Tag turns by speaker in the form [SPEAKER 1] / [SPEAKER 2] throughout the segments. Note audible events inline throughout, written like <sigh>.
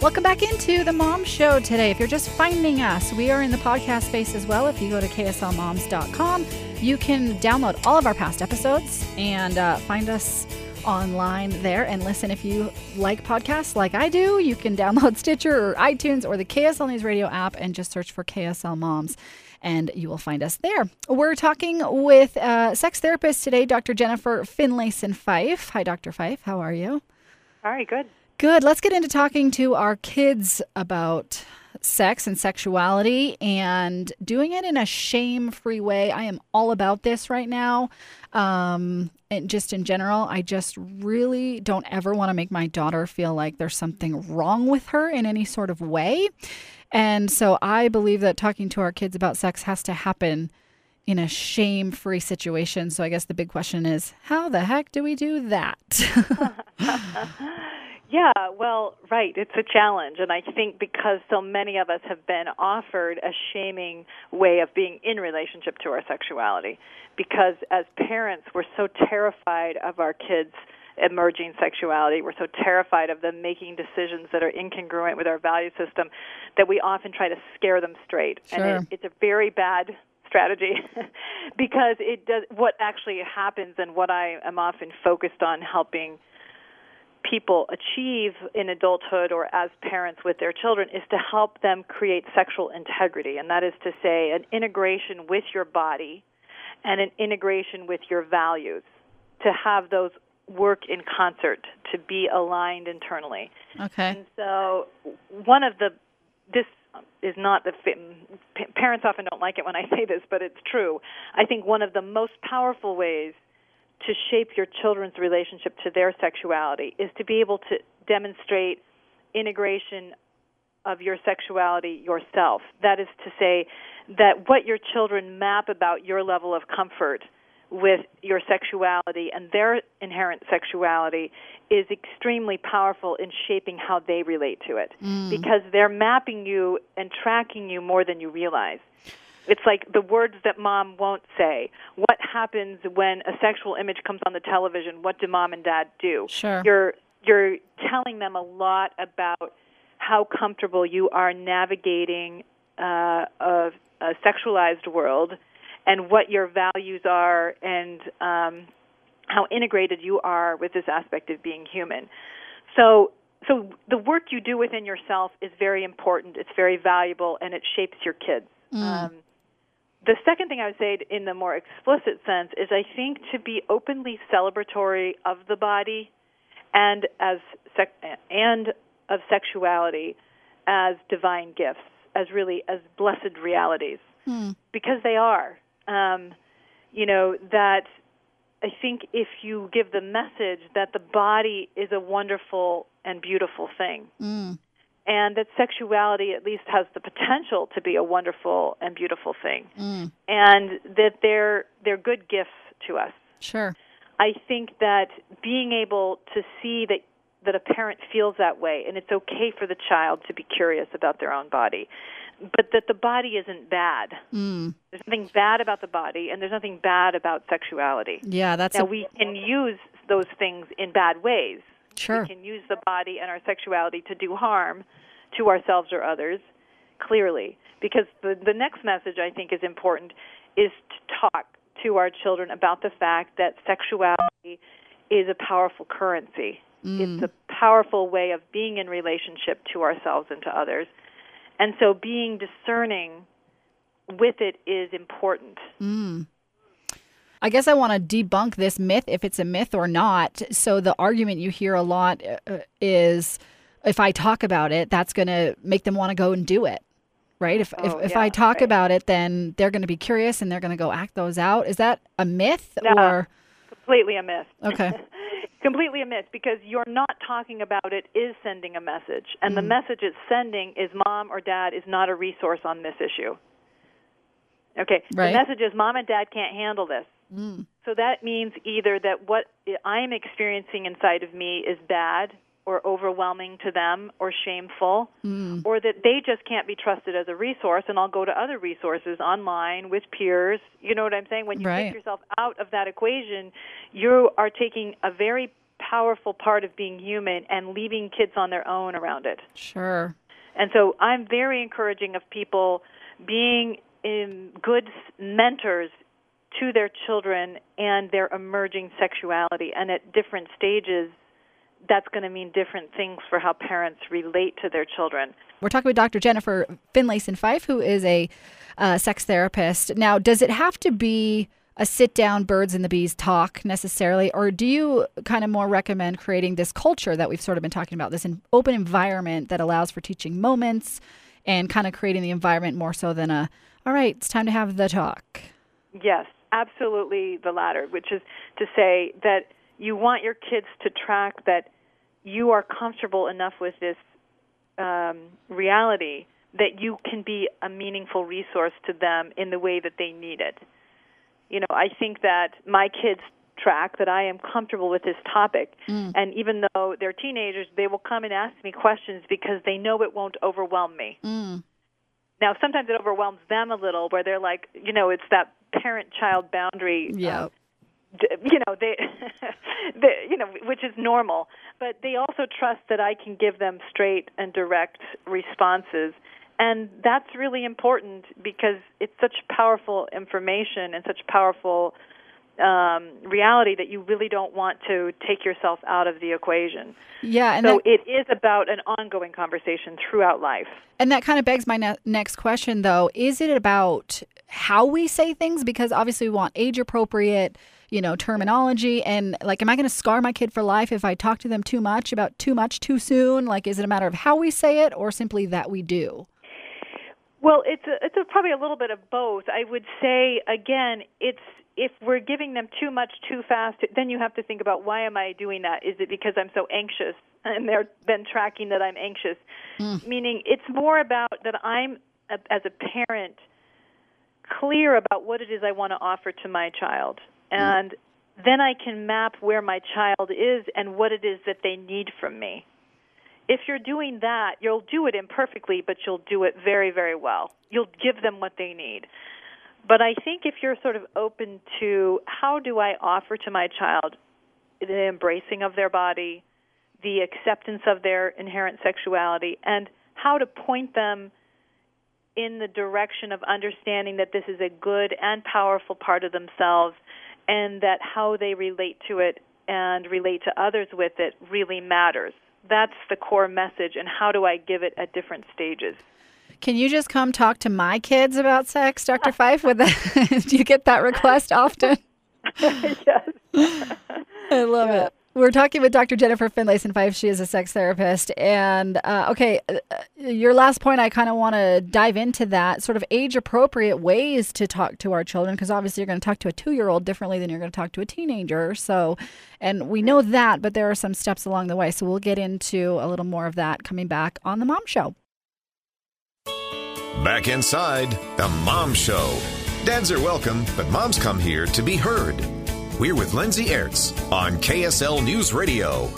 [SPEAKER 1] Welcome back into the Mom Show today. If you're just finding us, we are in the podcast space as well. If you go to kslmoms.com, you can download all of our past episodes and uh, find us online there and listen. If you like podcasts like I do, you can <laughs> download Stitcher or iTunes or the KSL News Radio app and just search for KSL Moms and you will find us there. We're talking with uh, sex therapist today, Dr. Jennifer Finlayson Fife. Hi, Dr. Fife. How are you?
[SPEAKER 2] Hi, good.
[SPEAKER 1] Good. Let's get into talking to our kids about sex and sexuality and doing it in a shame free way. I am all about this right now. Um, and just in general, I just really don't ever want to make my daughter feel like there's something wrong with her in any sort of way. And so I believe that talking to our kids about sex has to happen in a shame free situation. So I guess the big question is how the heck do we do that? <laughs> <laughs>
[SPEAKER 2] Yeah, well, right. It's a challenge. And I think because so many of us have been offered a shaming way of being in relationship to our sexuality, because as parents, we're so terrified of our kids' emerging sexuality. We're so terrified of them making decisions that are incongruent with our value system that we often try to scare them straight.
[SPEAKER 1] Sure.
[SPEAKER 2] And it, it's a very bad strategy <laughs> because it does what actually happens and what I am often focused on helping people achieve in adulthood or as parents with their children is to help them create sexual integrity. And that is to say an integration with your body and an integration with your values to have those work in concert to be aligned internally.
[SPEAKER 1] Okay.
[SPEAKER 2] and so one of the this is not the parents often don't like it when I <laughs> say this but it's true. I think one of the most powerful ways to shape your children's relationship to their sexuality is to be able to demonstrate integration of your sexuality yourself. That is to say, that what your children map about your level of comfort with your sexuality and their inherent sexuality is extremely powerful in shaping how they relate to it
[SPEAKER 1] Mm.
[SPEAKER 2] because they're mapping you and tracking you more than you realize. It's like the words that mom won't say. What happens when a sexual image comes on the television? What do mom and dad do?
[SPEAKER 1] Sure.
[SPEAKER 2] You're you're telling them a lot about how comfortable you are navigating uh, a, a sexualized world and what your values are and um, how integrated you are with this aspect of being human. So so the work you do within yourself is very important. It's very valuable, and it shapes your kids. Um, the second thing I would say in the more explicit sense is I think to be openly celebratory of the body and as sec- and of sexuality as divine gifts, as really as blessed realities, because they are. Um, you know that I think if you give the message that the body is a wonderful and beautiful thing, and that sexuality at least has the potential to be a wonderful and beautiful thing, and that they're they're good gifts to us.
[SPEAKER 1] Sure.
[SPEAKER 2] I think that being able to see that that a parent feels that way, and it's okay for the child to be curious about their own body, but that the body isn't bad.
[SPEAKER 1] Mm.
[SPEAKER 2] There's nothing bad about the body, and there's nothing bad about sexuality.
[SPEAKER 1] Yeah, that's
[SPEAKER 2] Now
[SPEAKER 1] a,
[SPEAKER 2] we can use those things in bad ways.
[SPEAKER 1] sure.
[SPEAKER 2] We can use the body and our sexuality to do harm to ourselves or others, clearly. Because the, the next message I think is important is to talk to our children about the fact that sexuality is a powerful currency. It's a powerful way of being in relationship to ourselves and to others. And so being discerning with it is important.
[SPEAKER 1] I guess I want to debunk this myth, if it's a myth or not. So the argument you hear a lot uh, is, if I talk about it, that's going to make them want to go and do it, right? If
[SPEAKER 2] Oh,
[SPEAKER 1] if, if
[SPEAKER 2] yeah,
[SPEAKER 1] I talk
[SPEAKER 2] right.
[SPEAKER 1] about it, then they're going to be curious and they're going to go act those out. Is that a myth
[SPEAKER 2] No.
[SPEAKER 1] or
[SPEAKER 2] Completely a myth.
[SPEAKER 1] okay? <laughs>
[SPEAKER 2] completely a myth because you're not talking about it is sending a message and
[SPEAKER 1] Mm.
[SPEAKER 2] the message it's sending is mom or dad is not a resource on this issue Okay.
[SPEAKER 1] Right.
[SPEAKER 2] The message is mom and dad can't handle this.
[SPEAKER 1] Mm.
[SPEAKER 2] So that means either that what I'm experiencing inside of me is bad or overwhelming to them or shameful,
[SPEAKER 1] Mm.
[SPEAKER 2] or that they just can't be trusted as a resource, and I'll go to other resources online with peers. You know what I'm saying? When you
[SPEAKER 1] Right.
[SPEAKER 2] take yourself out of that equation, you are taking a very powerful part of being human and leaving kids on their own around it.
[SPEAKER 1] Sure.
[SPEAKER 2] And so I'm very encouraging of people being in good mentors to their children and their emerging sexuality. And at different stages, that's going to mean different things for how parents relate to their children.
[SPEAKER 1] We're talking with Dr. Jennifer Finlayson Fife, who is a uh, sex therapist. Now, does it have to be a sit down birds and the bees talk necessarily, or do you kind of more recommend creating this culture that we've sort of been talking about, this in, open environment that allows for teaching moments and kind of creating the environment more so than a, all right, it's time to have the talk?
[SPEAKER 2] Yes, absolutely the latter, which is to say that you want your kids to track that you are comfortable enough with this um, reality that you can be a meaningful resource to them in the way that they need it. You know, I think that my kids track that I am comfortable with this topic. And even though they're teenagers, they will come and ask me questions because they know it won't overwhelm me.
[SPEAKER 1] Mm.
[SPEAKER 2] Now, sometimes it overwhelms them a little where they're like, you know, it's that parent child boundary
[SPEAKER 1] Yeah.
[SPEAKER 2] um, you know they, <laughs> they you know which is normal but they also trust that I can give them straight and direct responses and that's really important because it's such powerful information and such powerful um, reality that you really don't want to take yourself out of the equation.
[SPEAKER 1] Yeah. And
[SPEAKER 2] so
[SPEAKER 1] that-
[SPEAKER 2] it is about an ongoing conversation throughout life.
[SPEAKER 1] And that kind of begs my ne- next question, though. Is it about how we say things? Because obviously we want age appropriate, you know, terminology. And like, am I going to scar my kid for life if I talk to them too much about too much too soon? Like, is it a matter of how we say it or simply that we do?
[SPEAKER 2] Well, it's a, it's a, probably a little bit of both. I would say again, it's if we're giving them too much too fast, then you have to think about why am I doing that? Is it because I'm so anxious <laughs> and they're then tracking that I'm anxious? Mm. Meaning, it's more about that I'm as a parent clear about what it is I want to offer to my child, mm-hmm. and then I can map where my child is and what it is that they need from me if you're doing that, you'll do it imperfectly, but you'll do it very, very well. You'll give them what they need. But I think if you're sort of open to how do I offer to my child the embracing of their body, the acceptance of their inherent sexuality, and how to point them in the direction of understanding that this is a good and powerful part of themselves, and that how they relate to it and relate to others with it really matters that's the core message and how do I give it at different stages.
[SPEAKER 1] Can you just come talk to my kids about sex, Dr. Fife? With that, <laughs> do you get that request often? <laughs>
[SPEAKER 2] yes. <laughs>
[SPEAKER 1] I love it. We're talking with Dr. Jennifer Finlayson Fife. She is a sex therapist. And uh, okay, uh, your last point, I kind of want to dive into that sort of age appropriate ways to talk to our children, because obviously you're going to talk to a two year old differently than you're going to talk to a teenager. So, and we know that, but there are some steps along the way. So we'll get into a little more of that coming back on The Mom Show.
[SPEAKER 3] Back inside the Mom Show. Dads are welcome, but moms come here to be heard. We're with Lindsay Aerts on KSL News Radio.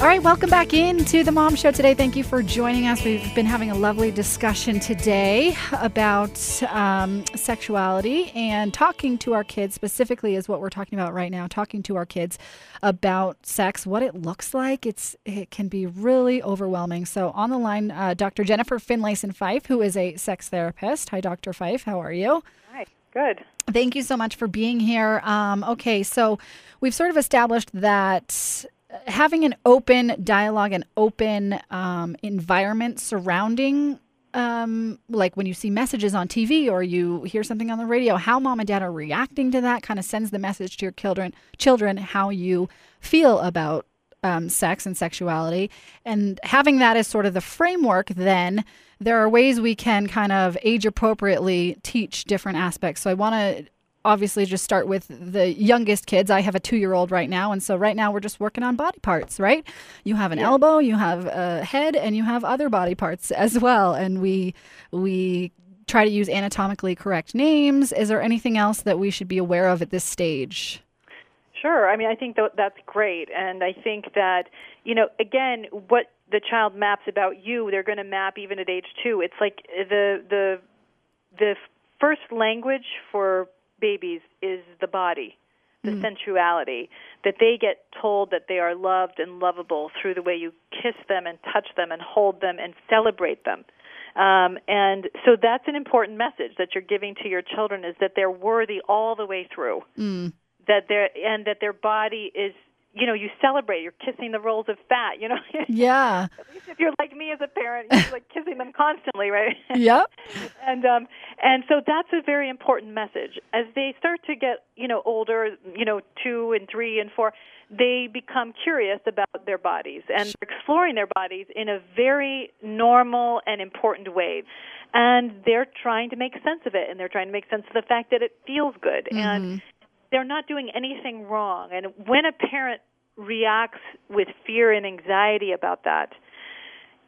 [SPEAKER 1] All right, welcome back into the Mom Show today. Thank you for joining us. We've been having a lovely discussion today about um, sexuality and talking to our kids, specifically, is what we're talking about right now. Talking to our kids about sex, what it looks like. It's it can be really overwhelming. So on the line, uh, Dr. Jennifer Finlayson Fife, who is a sex therapist. Hi, Dr. Fife. How are you?
[SPEAKER 2] Hi. Good.
[SPEAKER 1] Thank you so much for being here. Um, okay, so we've sort of established that having an open dialogue, an open um, environment surrounding, um, like when you see messages on TV or you hear something on the radio, how mom and dad are reacting to that kind of sends the message to your children, children how you feel about um, sex and sexuality. And having that as sort of the framework, then there are ways we can kind of age appropriately teach different aspects. So I want to obviously just start with the youngest kids. I have a two year old right now. And so right now we're just working on body parts, right? You have an elbow, you have a head, and you have other body parts as well. And we, we, try to use anatomically correct names. Is there anything else that we should be aware of at this stage?
[SPEAKER 2] Sure. I mean, I think that that's great, and I think that you know, again, what the child maps about you, they're going to map even at age two. It's like the the the first language for babies is the body, the mm. sensuality. That they get told that they are loved and lovable through the way you kiss them and touch them and hold them and celebrate them. Um, and so that's an important message that you're giving to your children is that they're worthy all the way through. Mm. That they're and that their body is you know, you celebrate. You're kissing the rolls of fat. You know. <laughs>
[SPEAKER 1] Yeah.
[SPEAKER 2] At least if you're like me as a parent, you're like kissing them constantly, right? <laughs>
[SPEAKER 1] Yep. <laughs>
[SPEAKER 2] and um, and so that's a very important message. As they start to get, you know, older, you know, two and three and four, they become curious about their bodies and exploring their bodies in a very normal and important way. And they're trying to make sense of it, and they're trying to make sense of the fact that it feels good. Mm-hmm. And they're not doing anything wrong. And when a parent reacts with fear and anxiety about that,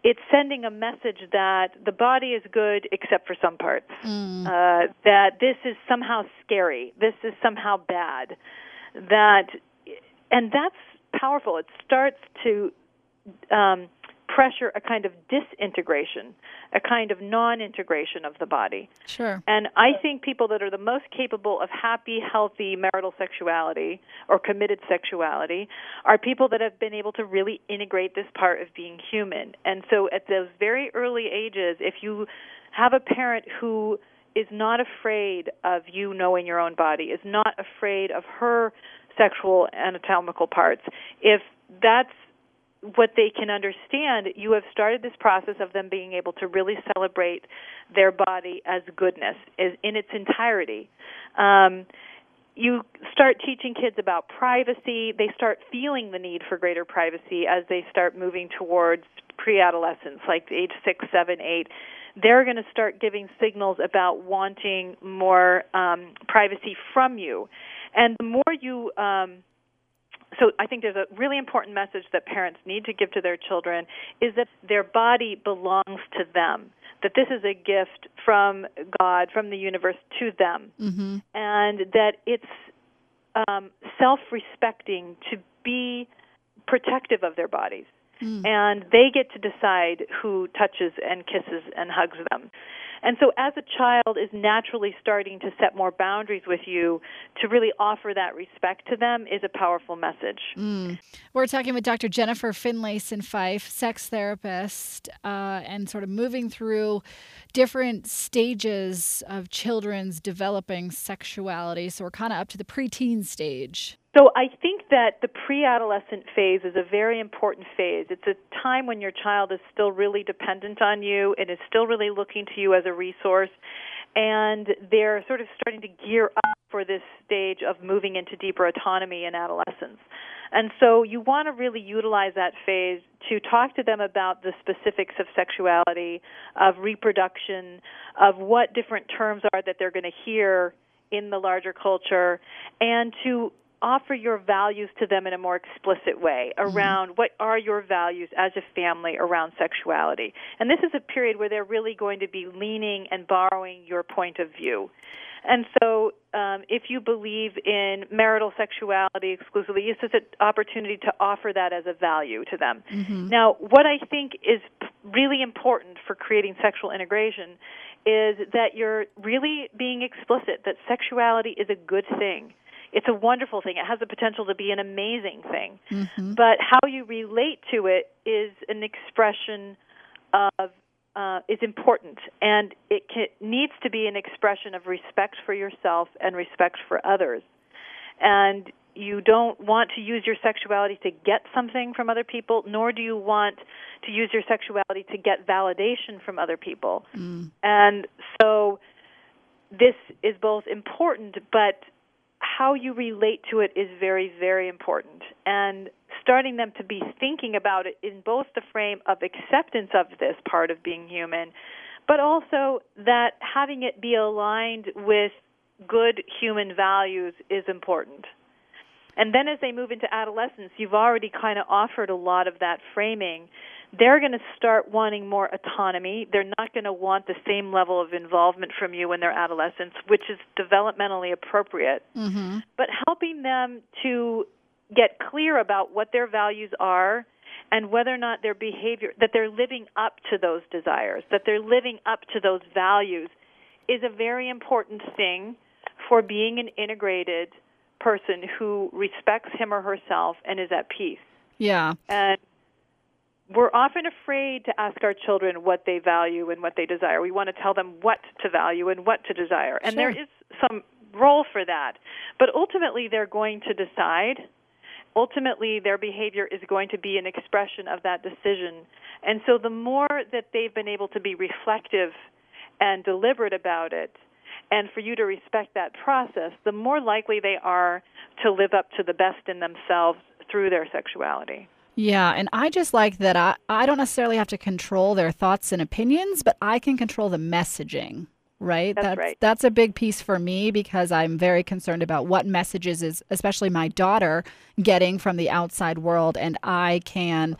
[SPEAKER 2] it's sending a message that the body is good except for some parts. Mm. Uh, that this is somehow scary. This is somehow bad. That, and that's powerful. It starts to um, pressure a kind of disintegration, a kind of non integration of the body.
[SPEAKER 1] Sure.
[SPEAKER 2] And I think people that are the most capable of happy, healthy marital sexuality or committed sexuality are people that have been able to really integrate this part of being human. And so at those very early ages, if you have a parent who is not afraid of you knowing your own body, is not afraid of her sexual anatomical parts, if that's what they can understand, you have started this process of them being able to really celebrate their body as goodness is in its entirety. Um, you start teaching kids about privacy. They start feeling the need for greater privacy as they start moving towards pre-adolescence, like age six, seven, eight. They're going to start giving signals about wanting more um, privacy from you, and the more you um, so I think there's a really important message that parents need to give to their children is that their body belongs to them. That this is a gift from God, from the universe to them, mm-hmm. and that it's um, self-respecting to be protective of their bodies, mm. and they get to decide who touches and kisses and hugs them. And so, as a child is naturally starting to set more boundaries with you, to really offer that respect to them is a powerful message.
[SPEAKER 1] Mm. We're talking with Dr. Jennifer Finlayson Fife, sex therapist, uh, and sort of moving through different stages of children's developing sexuality. So, we're kind of up to the preteen stage.
[SPEAKER 2] So I think that the pre-adolescent phase is a very important phase. It's a time when your child is still really dependent on you and is still really looking to you as a resource and they're sort of starting to gear up for this stage of moving into deeper autonomy in adolescence. And so you want to really utilize that phase to talk to them about the specifics of sexuality, of reproduction, of what different terms are that they're going to hear in the larger culture, and to offer your values to them in a more explicit way mm-hmm. around mm-hmm. what are your values as a family around sexuality. And this is a period where they're really going to be leaning and borrowing your point of view. And so, um, if you believe in marital sexuality exclusively, this is an opportunity to offer that as a value to them. Mm-hmm. Now, what I think is really important for creating sexual integration is that you're really being explicit that sexuality is a good thing it's a wonderful thing. It has the potential to be an amazing thing. Mm-hmm. But how you relate to it is an expression of uh, is important, and it can, needs to be an expression of respect for yourself and respect for others. And you don't want to use your sexuality to get something from other people, nor do you want to use your sexuality to get validation from other people. Mm. And so this is both important, but how you relate to it is very, very important. And starting them to be thinking about it in both the frame of acceptance of this part of being human, but also that having it be aligned with good human values is important. And then as they move into adolescence, you've already kind of offered a lot of that framing they're going to start wanting more autonomy. They're not going to want the same level of involvement from you when they're adolescents, which is developmentally appropriate.
[SPEAKER 1] Mm-hmm.
[SPEAKER 2] But helping them to get clear about what their values are and whether or not their behavior that they're living up to those desires, that they're living up to those values is a very important thing for being an integrated person who respects him or herself and is at peace.
[SPEAKER 1] Yeah.
[SPEAKER 2] And we're often afraid to ask our children what they value and what they desire. We want to tell them what to value and what to desire. And
[SPEAKER 1] Sure.
[SPEAKER 2] there is some role for that. But ultimately, they're going to decide. Ultimately, their behavior is going to be an expression of that decision. And so, the more that they've been able to be reflective and deliberate about it, and for you to respect that process, the more likely they are to live up to the best in themselves through their sexuality.
[SPEAKER 1] Yeah, and I just like that I, I don't necessarily have to control their thoughts and opinions, but I can control the messaging, right?
[SPEAKER 2] That's right.
[SPEAKER 1] That's a big piece for me because I'm very concerned about what messages is especially my daughter getting from the outside world and I can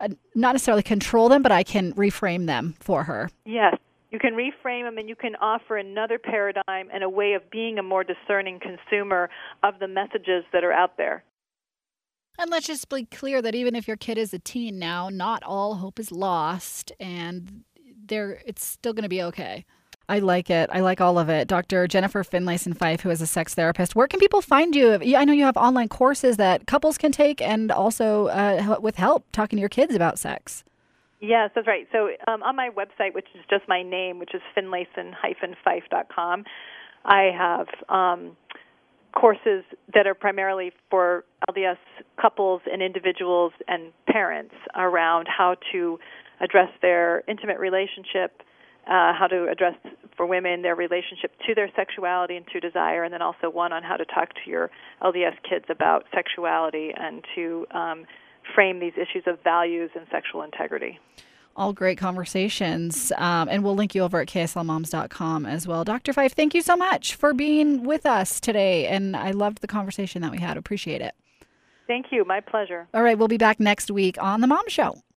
[SPEAKER 1] uh, not necessarily control them, but I can reframe them for her.
[SPEAKER 2] Yes. You can reframe them and you can offer another paradigm and a way of being a more discerning consumer of the messages that are out there.
[SPEAKER 1] And let's just be clear that even if your kid is a teen now, not all hope is lost and there it's still going to be okay. I like it. I like all of it. Dr. Jennifer Finlayson Fife, who is a sex therapist, where can people find you? I know you have online courses that couples can take and also uh, with help talking to your kids about sex.
[SPEAKER 2] Yes, that's right. So um, on my website, which is just my name, which is finlayson-fife.com, I have um, courses that are primarily for LDS couples and individuals and parents around how to address their intimate relationship, uh, how to address for women their relationship to their sexuality and to desire, and then also one on how to talk to your LDS kids about sexuality and to um, frame these issues of values and sexual integrity.
[SPEAKER 1] All great conversations. Um, and we'll link you over at kslmoms.com as well. Dr. Fife, thank you so much for being with us today. And I loved the conversation that we had. Appreciate it.
[SPEAKER 2] Thank you. My pleasure.
[SPEAKER 1] All right, we'll be back next week on The Mom Show.